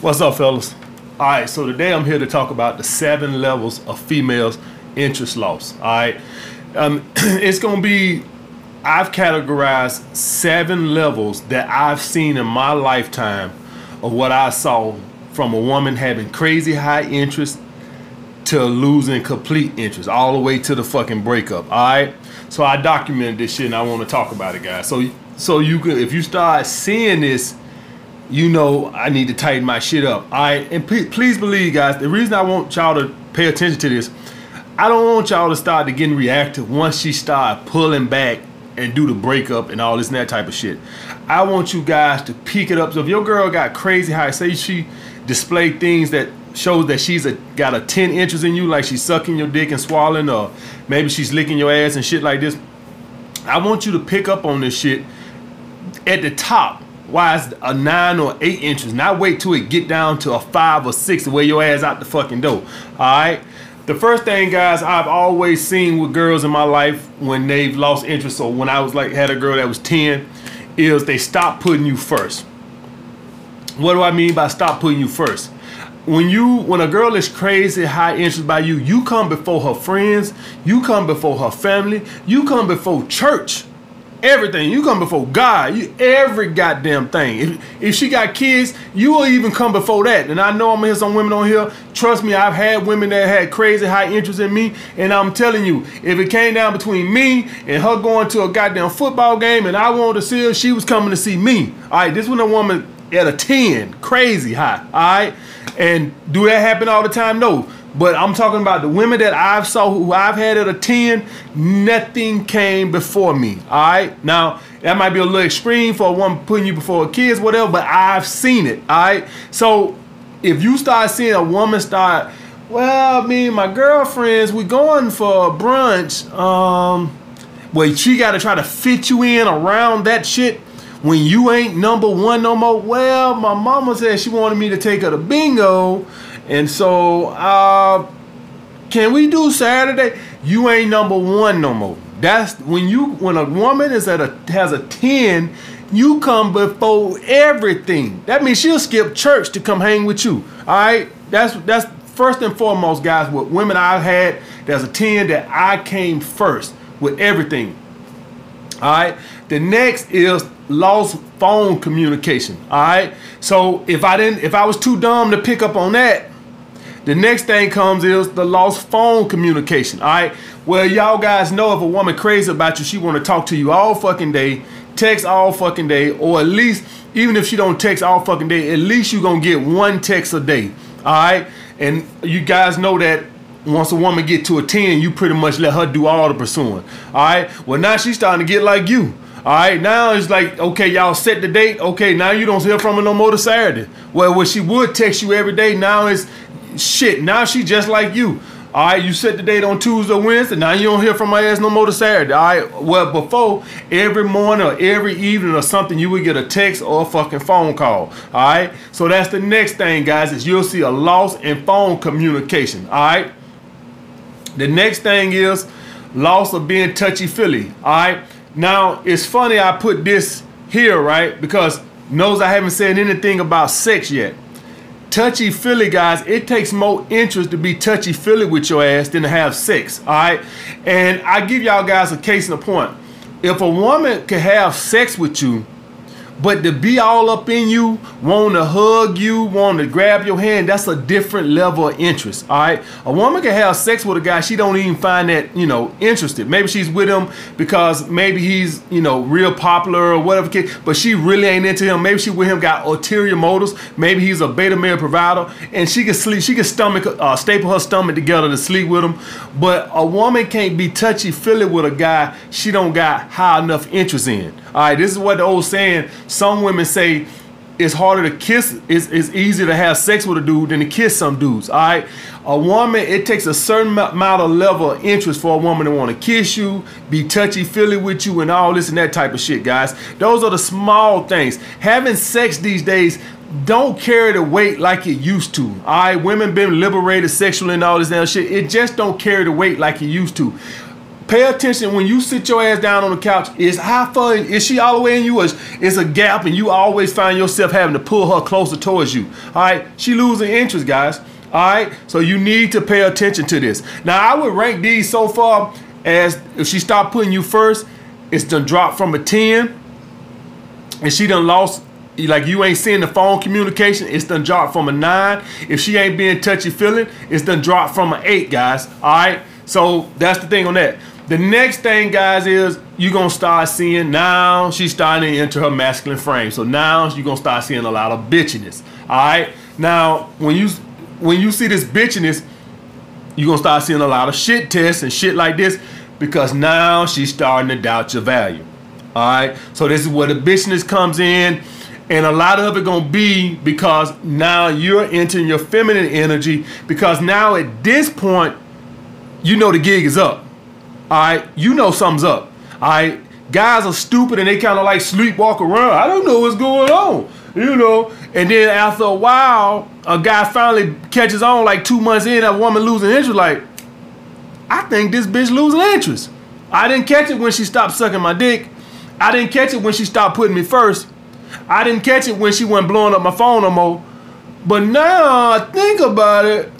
What's up, fellas? All right, so today I'm here to talk about the seven levels of females' interest loss. All right, um, it's gonna be. I've categorized seven levels that I've seen in my lifetime of what I saw from a woman having crazy high interest to losing complete interest, all the way to the fucking breakup. All right, so I documented this shit and I want to talk about it, guys. So, so you can, if you start seeing this you know I need to tighten my shit up. I and p- please believe, guys. The reason I want y'all to pay attention to this, I don't want y'all to start to getting reactive once she start pulling back and do the breakup and all this and that type of shit. I want you guys to peek it up. So if your girl got crazy high, say she displayed things that shows that she's a got a 10 inches in you, like she's sucking your dick and swallowing, or maybe she's licking your ass and shit like this. I want you to pick up on this shit at the top why it's a nine or eight inches. Not wait till it get down to a five or six wear your ass out the fucking door. All right. The first thing, guys, I've always seen with girls in my life when they've lost interest, or when I was like had a girl that was ten, is they stop putting you first. What do I mean by stop putting you first? When you when a girl is crazy high interest by you, you come before her friends, you come before her family, you come before church everything. You come before God. You every goddamn thing. If, if she got kids, you will even come before that. And I know I'm here some women on here. Trust me, I've had women that had crazy high interest in me. And I'm telling you, if it came down between me and her going to a goddamn football game and I wanted to see her, she was coming to see me. All right, this was a woman at a 10, crazy high. All right. And do that happen all the time? No. But I'm talking about the women that I've saw who I've had at a 10, nothing came before me. All right. Now, that might be a little extreme for a woman putting you before kids, whatever, but I've seen it. All right. So if you start seeing a woman start, well, me and my girlfriends, we going for brunch. Um, well, she got to try to fit you in around that shit when you ain't number one no more. Well, my mama said she wanted me to take her to bingo and so, uh, can we do Saturday? You ain't number one no more. That's when you when a woman is at a has a 10, you come before everything. That means she'll skip church to come hang with you. All right? That's that's first and foremost, guys, with women I've had, there's a 10 that I came first with everything. All right. The next is lost phone communication. All right. So if I didn't, if I was too dumb to pick up on that, the next thing comes is the lost phone communication. All right. Well, y'all guys know if a woman crazy about you, she want to talk to you all fucking day, text all fucking day, or at least even if she don't text all fucking day, at least you gonna get one text a day. All right. And you guys know that once a woman get to a 10, you pretty much let her do all the pursuing. All right. Well, now she's starting to get like you. All right, now it's like, okay, y'all set the date. Okay, now you don't hear from her no more to Saturday. Well, when she would text you every day, now it's Shit, now she just like you. All right, you set the date on Tuesday Wednesday. Now you don't hear from my ass no more to Saturday. All right, well, before every morning or every evening or something, you would get a text or a fucking phone call. All right, so that's the next thing, guys, is you'll see a loss in phone communication. All right, the next thing is loss of being touchy feely. All right, now it's funny I put this here, right, because knows I haven't said anything about sex yet touchy feely guys, it takes more interest to be touchy feely with your ass than to have sex. All right. And I give y'all guys a case in a point. If a woman can have sex with you but to be all up in you, want to hug you, want to grab your hand, that's a different level of interest. All right. A woman can have sex with a guy she don't even find that you know interested. Maybe she's with him because maybe he's you know real popular or whatever. But she really ain't into him. Maybe she with him got ulterior motives. Maybe he's a beta male provider, and she can sleep. She can stomach uh, staple her stomach together to sleep with him. But a woman can't be touchy feely with a guy she don't got high enough interest in. All right. This is what the old saying some women say it's harder to kiss it's, it's easier to have sex with a dude than to kiss some dudes all right? A woman it takes a certain amount of level of interest for a woman to want to kiss you be touchy feely with you and all this and that type of shit guys. Those are the small things. Having sex these days don't carry the weight like it used to all right? Women been liberated sexually and all this damn shit. It just don't carry the weight like it used to Pay attention when you sit your ass down on the couch. Is how far is she all the way in you? Is it's a gap, and you always find yourself having to pull her closer towards you. All right, she losing interest, guys. All right, so you need to pay attention to this. Now, I would rank these so far as if she start putting you first, it's done drop from a ten, and she done lost like you ain't seeing the phone communication, it's done dropped from a nine. If she ain't being touchy feeling, it's done dropped from an eight, guys. All right. So that's the thing on that. The next thing, guys, is you're gonna start seeing now she's starting to enter her masculine frame. So now you're gonna start seeing a lot of bitchiness. All right. Now when you when you see this bitchiness, you're gonna start seeing a lot of shit tests and shit like this because now she's starting to doubt your value. All right. So this is where the bitchiness comes in and a lot of it gonna be because now you're entering your feminine energy because now at this point you know the gig is up all right you know something's up. All right guys are stupid and they kind of like sleepwalk around. I don't know what's going on you know? And then after a while a guy finally catches on like two months in that woman losing interest like i think this bitch losing interest. I didn't catch it when she stopped sucking my dick. I didn't catch it when she stopped putting me first. I didn't catch it when she wasn't blowing up my phone no more. But now I think about it,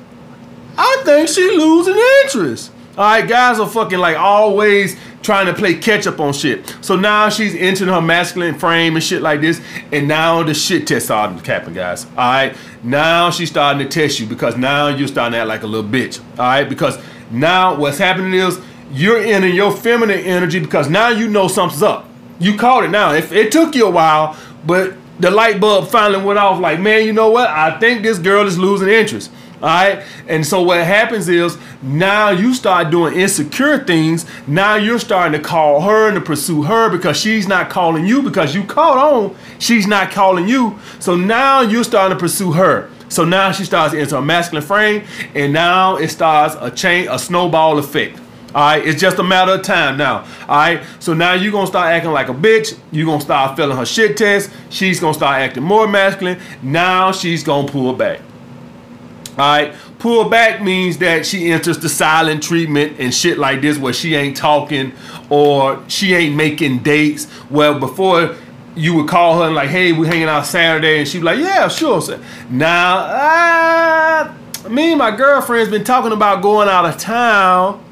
I think she losing interest. All right, guys are fucking like always trying to play catch up on shit. So now she's entering her masculine frame and shit like this, and now the shit test starting to happen, guys. All right, now she's starting to test you because now you're starting to act like a little bitch. All right, because now what's happening is you're in your feminine energy because now you know something's up. You caught it now. If it took you a while, but the light bulb finally went off like, man, you know what? I think this girl is losing interest. All right. And so what happens is now you start doing insecure things. Now you're starting to call her and to pursue her because she's not calling you because you caught on. She's not calling you. So now you're starting to pursue her. So now she starts into a masculine frame and now it starts a chain, a snowball effect. All right, it's just a matter of time now. All right, so now you're gonna start acting like a bitch. You're gonna start feeling her shit test. She's gonna start acting more masculine. Now she's gonna pull back. All right, pull back means that she enters the silent treatment and shit like this, where she ain't talking or she ain't making dates. Well, before you would call her and like, hey, we're hanging out Saturday, and she'd be like, yeah, sure. So now, uh, me and my girlfriend's been talking about going out of town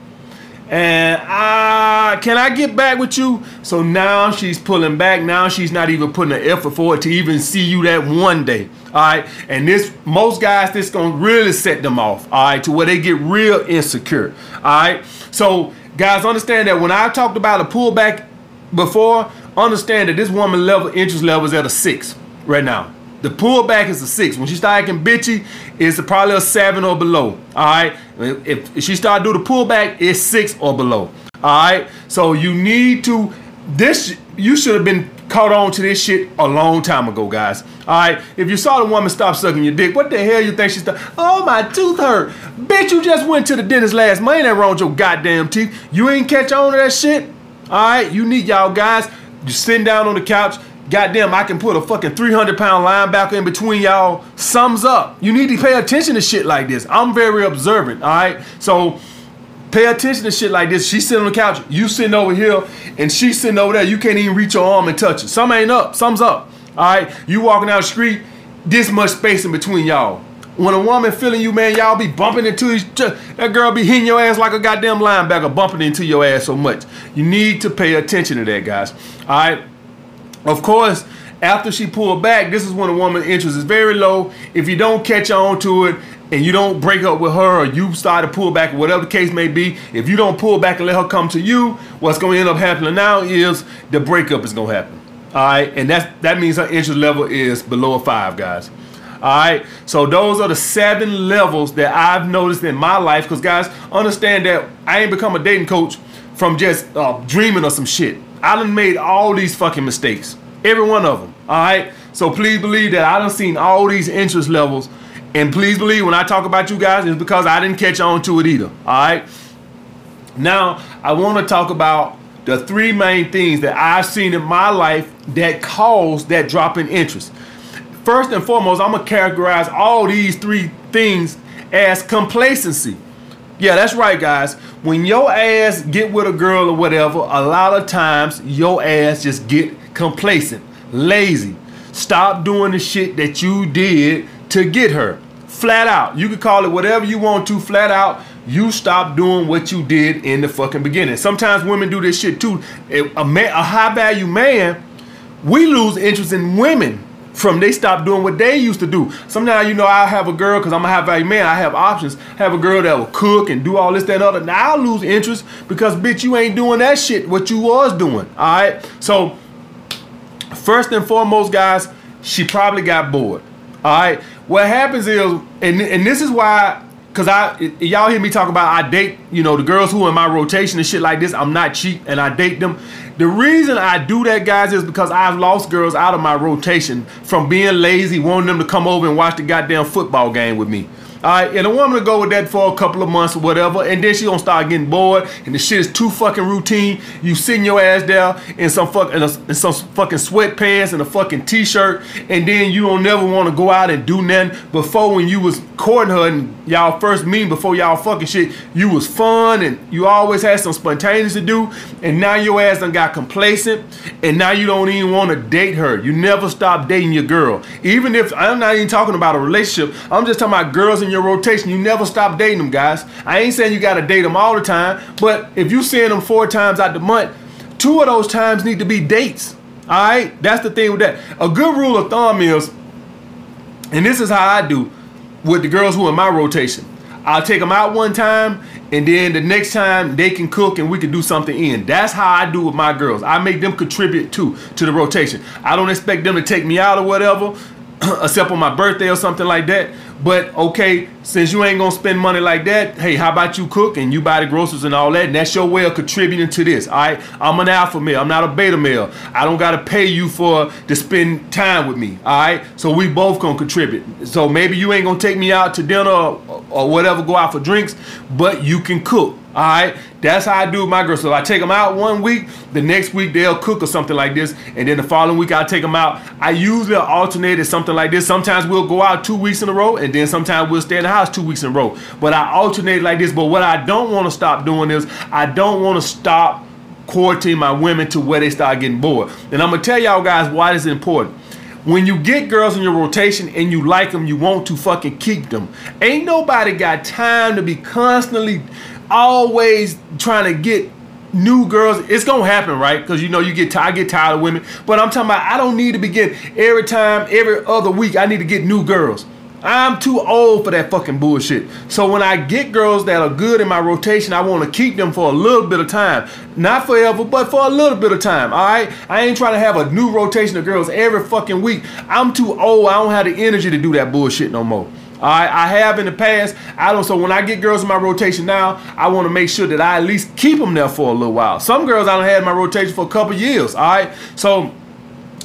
and uh, can I get back with you? So now she's pulling back. Now she's not even putting an effort forward to even see you that one day. All right. And this, most guys, this gonna really set them off. All right. To where they get real insecure. All right. So guys, understand that when I talked about a pullback before, understand that this woman level interest level is at a six right now. The pullback is a six. When she start acting bitchy, it's probably a seven or below. All right. If, if she start do the pullback, it's six or below. All right. So you need to this. You should have been caught on to this shit a long time ago, guys. All right. If you saw the woman stop sucking your dick, what the hell you think she start? Oh, my tooth hurt. Bitch, you just went to the dentist last month. Ain't that wrong with your goddamn teeth. You ain't catch on to that shit. All right. You need y'all guys. You sitting down on the couch goddamn, I can put a fucking 300 pound linebacker in between y'all. Sums up. You need to pay attention to shit like this. I'm very observant, all right? So pay attention to shit like this. She's sitting on the couch, you sitting over here, and she's sitting over there. You can't even reach your arm and touch it. Some ain't up, some's up, all right? You walking down the street, this much space in between y'all. When a woman feeling you, man, y'all be bumping into each other. That girl be hitting your ass like a goddamn linebacker, bumping into your ass so much. You need to pay attention to that, guys. All right? Of course, after she pulled back, this is when a woman's interest is very low. If you don't catch on to it and you don't break up with her or you start to pull back, whatever the case may be, if you don't pull back and let her come to you, what's going to end up happening now is the breakup is going to happen. All right, and that's that means her interest level is below a five, guys. All right, so those are the seven levels that I've noticed in my life. Because guys, understand that I ain't become a dating coach from just uh, dreaming of some shit. I done made all these fucking mistakes. Every one of them. All right. So please believe that I done seen all these interest levels. And please believe when I talk about you guys, it's because I didn't catch on to it either. All right. Now, I want to talk about the three main things that I've seen in my life that caused that drop in interest. First and foremost, I'm going to characterize all these three things as complacency. Yeah, that's right, guys. When your ass get with a girl or whatever, a lot of times your ass just get complacent, lazy. Stop doing the shit that you did to get her. Flat out. You can call it whatever you want to, flat out. You stop doing what you did in the fucking beginning. Sometimes women do this shit too. A, man, a high value man, we lose interest in women from they stop doing what they used to do. Sometimes, you know, I have a girl, because I'm a high value man, I have options. Have a girl that will cook and do all this, that, and other. Now I'll lose interest because, bitch, you ain't doing that shit what you was doing. All right? So, first and foremost, guys, she probably got bored. All right? What happens is, and, and this is why Cause I y'all hear me talk about I date, you know, the girls who are in my rotation and shit like this. I'm not cheap and I date them. The reason I do that, guys, is because I've lost girls out of my rotation from being lazy, wanting them to come over and watch the goddamn football game with me. All right, and a woman to go with that for a couple of months or whatever, and then she gonna start getting bored, and the shit is too fucking routine. You sitting your ass down in some fucking in, some fucking sweatpants and a fucking t-shirt, and then you don't never want to go out and do nothing. Before when you was courting her and y'all first meeting, before y'all fucking shit, you was fun and you always had some spontaneous to do, and now your ass done got complacent, and now you don't even want to date her. You never stop dating your girl, even if I'm not even talking about a relationship. I'm just talking about girls in your rotation. You never stop dating them, guys. I ain't saying you got to date them all the time, but if you seeing them four times out the month, two of those times need to be dates. All right, that's the thing with that. A good rule of thumb is, and this is how I do with the girls who are in my rotation. I'll take them out one time, and then the next time they can cook and we can do something in. That's how I do with my girls. I make them contribute too to the rotation. I don't expect them to take me out or whatever. except on my birthday or something like that. But okay, since you ain't gonna spend money like that, hey, how about you cook and you buy the groceries and all that? And that's your way of contributing to this. All right, I'm an alpha male. I'm not a beta male. I don't gotta pay you for to spend time with me. All right, so we both gonna contribute. So maybe you ain't gonna take me out to dinner or, or whatever, go out for drinks, but you can cook. All right, that's how I do my girls. So I take them out one week, the next week they'll cook or something like this, and then the following week I take them out. I usually alternate it something like this. Sometimes we'll go out two weeks in a row, and then sometimes we'll stay in the house two weeks in a row. But I alternate like this. But what I don't want to stop doing is I don't want to stop courting my women to where they start getting bored. And I'm gonna tell y'all guys why this is important when you get girls in your rotation and you like them, you want to fucking keep them. Ain't nobody got time to be constantly always trying to get new girls. It's gonna happen, right? Because you know you get tired, I get tired of women. But I'm talking about I don't need to be getting every time, every other week. I need to get new girls. I'm too old for that fucking bullshit. So when I get girls that are good in my rotation, I want to keep them for a little bit of time. Not forever, but for a little bit of time. All right? I ain't trying to have a new rotation of girls every fucking week. I'm too old. I don't have the energy to do that bullshit no more. I, I have in the past. I don't. So when I get girls in my rotation now, I want to make sure that I at least keep them there for a little while. Some girls I don't have in my rotation for a couple years. All right. So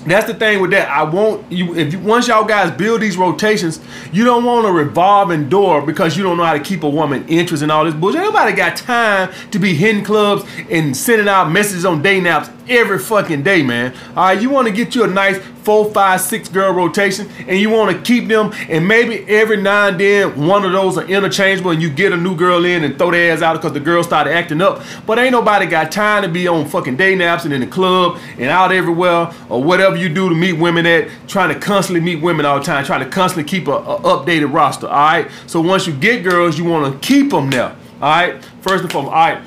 that's the thing with that. I want you if you once y'all guys build these rotations, you don't want a revolving door because you don't know how to keep a woman interested in all this bullshit. Nobody got time to be hitting clubs and sending out messages on day naps every fucking day, man. All right, you want to get you a nice four, five, six girl rotation, and you want to keep them, and maybe every now and then one of those are interchangeable, and you get a new girl in and throw their ass out because the girl started acting up. But ain't nobody got time to be on fucking day naps and in the club and out everywhere or whatever you do to meet women at, trying to constantly meet women all the time, trying to constantly keep a, a updated roster. All right. So once you get girls, you want to keep them there. All right. First and foremost. All right.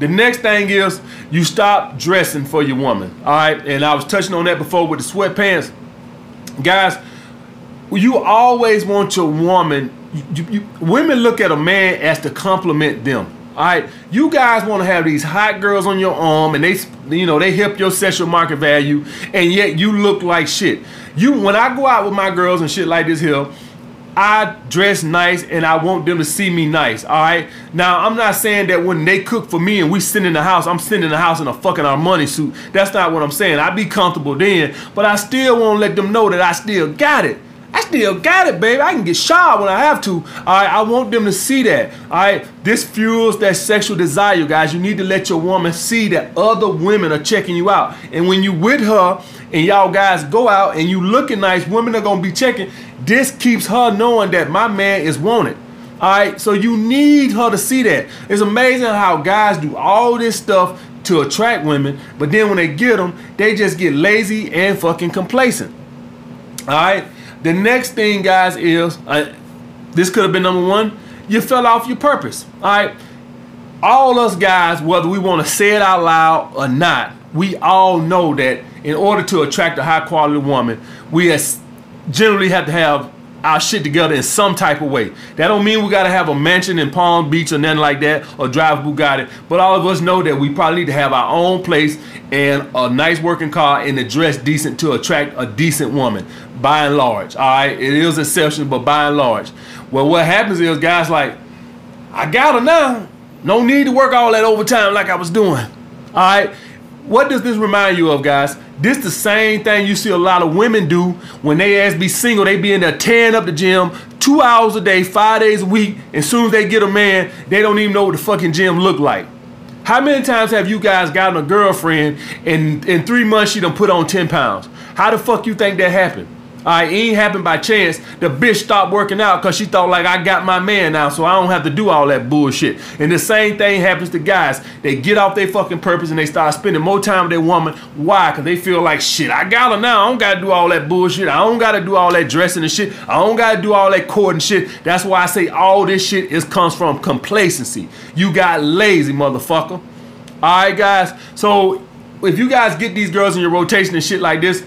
The next thing is you stop dressing for your woman. All right. And I was touching on that before with the sweatpants. Guys, you always want your woman, you, you, women look at a man as to compliment them. All right, you guys want to have these hot girls on your arm, and they, you know, they help your sexual market value, and yet you look like shit. You, when I go out with my girls and shit like this here, I dress nice and I want them to see me nice. All right. Now I'm not saying that when they cook for me and we sit in the house, I'm sitting in the house in a fucking Armani suit. That's not what I'm saying. I'd be comfortable then, but I still want to let them know that I still got it. Still got it, baby. I can get shot when I have to. All right, I want them to see that. All right, this fuels that sexual desire, guys. You need to let your woman see that other women are checking you out. And when you with her and y'all guys go out and you looking nice, women are gonna be checking. This keeps her knowing that my man is wanted. All right, so you need her to see that. It's amazing how guys do all this stuff to attract women, but then when they get them, they just get lazy and fucking complacent. All right. The next thing, guys, is uh, this could have been number one. You fell off your purpose. All right. All us guys, whether we want to say it out loud or not, we all know that in order to attract a high quality woman, we generally have to have our shit together in some type of way. That don't mean we gotta have a mansion in Palm Beach or nothing like that or drive Bugatti. But all of us know that we probably need to have our own place and a nice working car and a dress decent to attract a decent woman by and large. All right, it is exception, but by and large. Well, what happens is guys like, I got her now. No need to work all that overtime like I was doing. All right. What does this remind you of, guys? This the same thing you see a lot of women do when they ask be single. They be in there tearing up the gym two hours a day, five days a week. And as soon as they get a man, they don't even know what the fucking gym look like. How many times have you guys gotten a girlfriend and in three months she done put on 10 pounds? How the fuck you think that happened? All right, it ain't happened by chance. The bitch stopped working out because she thought like I got my man now, so I don't have to do all that bullshit. And the same thing happens to guys. They get off their fucking purpose and they start spending more time with their woman. Why? Because they feel like shit. I got her now. I don't gotta do all that bullshit. I don't gotta do all that dressing and shit. I don't gotta do all that courting shit. That's why I say all this shit is comes from complacency. You got lazy, motherfucker. All right, guys. So if you guys get these girls in your rotation and shit like this,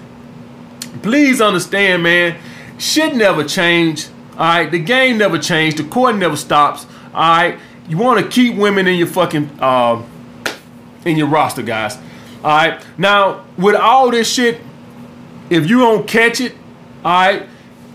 please understand, man, shit never changed. All right, the game never changed. The court never stops. All right, you want to keep women in your fucking uh, in your roster, guys. All right, now with all this shit, if you don't catch it, all right,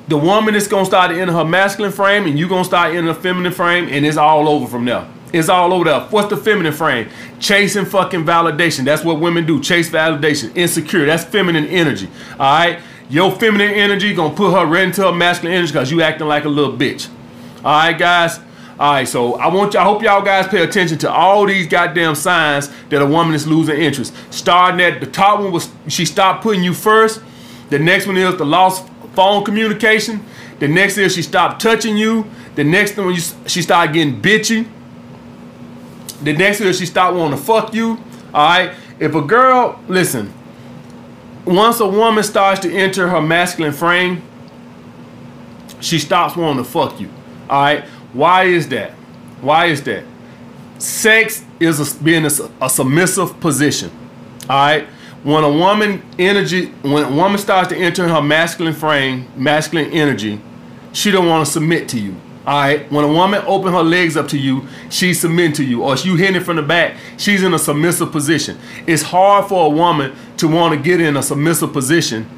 the woman is gonna start in her masculine frame, and you're gonna start in the feminine frame, and it's all over from there. It's all over there. What's the feminine frame? Chasing fucking validation. That's what women do. Chase validation. Insecure. That's feminine energy. All right. Your feminine energy gonna put her right into her masculine energy because you acting like a little bitch. All right, guys. All right, so I want you. I hope y'all guys pay attention to all these goddamn signs that a woman is losing interest. Starting at the top one was she stopped putting you first. The next one is the lost phone communication. The next is she stopped touching you. The next one you, she started getting bitchy. The next is she stopped wanting to fuck you. All right. If a girl, listen, once a woman starts to enter her masculine frame, she stops wanting to fuck you. All right. Why is that? Why is that? Sex is a, being a, a submissive position. All right. When a woman energy, when a woman starts to enter her masculine frame, masculine energy, she don't want to submit to you. All right. When a woman open her legs up to you, she's submitting to you. Or if you hit it from the back, she's in a submissive position. It's hard for a woman to want to get in a submissive position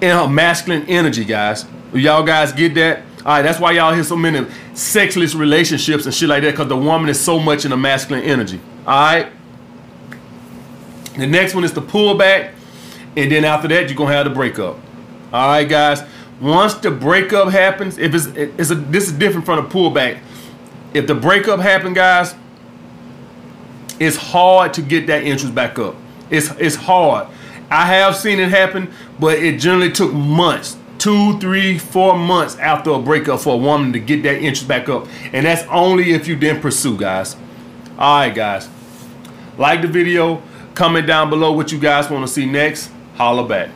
in her masculine energy, guys. Y'all guys get that? All right, that's why y'all hear so many sexless relationships and shit like that because the woman is so much in a masculine energy. All right. The next one is the pullback, and then after that, you're gonna have the breakup. All right, guys. Once the breakup happens, if it's, it's a, this is different from the pullback. If the breakup happened, guys, it's hard to get that interest back up. It's it's hard. I have seen it happen, but it generally took months, two, three, four months after a breakup for a woman to get that interest back up. And that's only if you didn't pursue, guys. All right, guys. Like the video, comment down below what you guys want to see next. Holla back.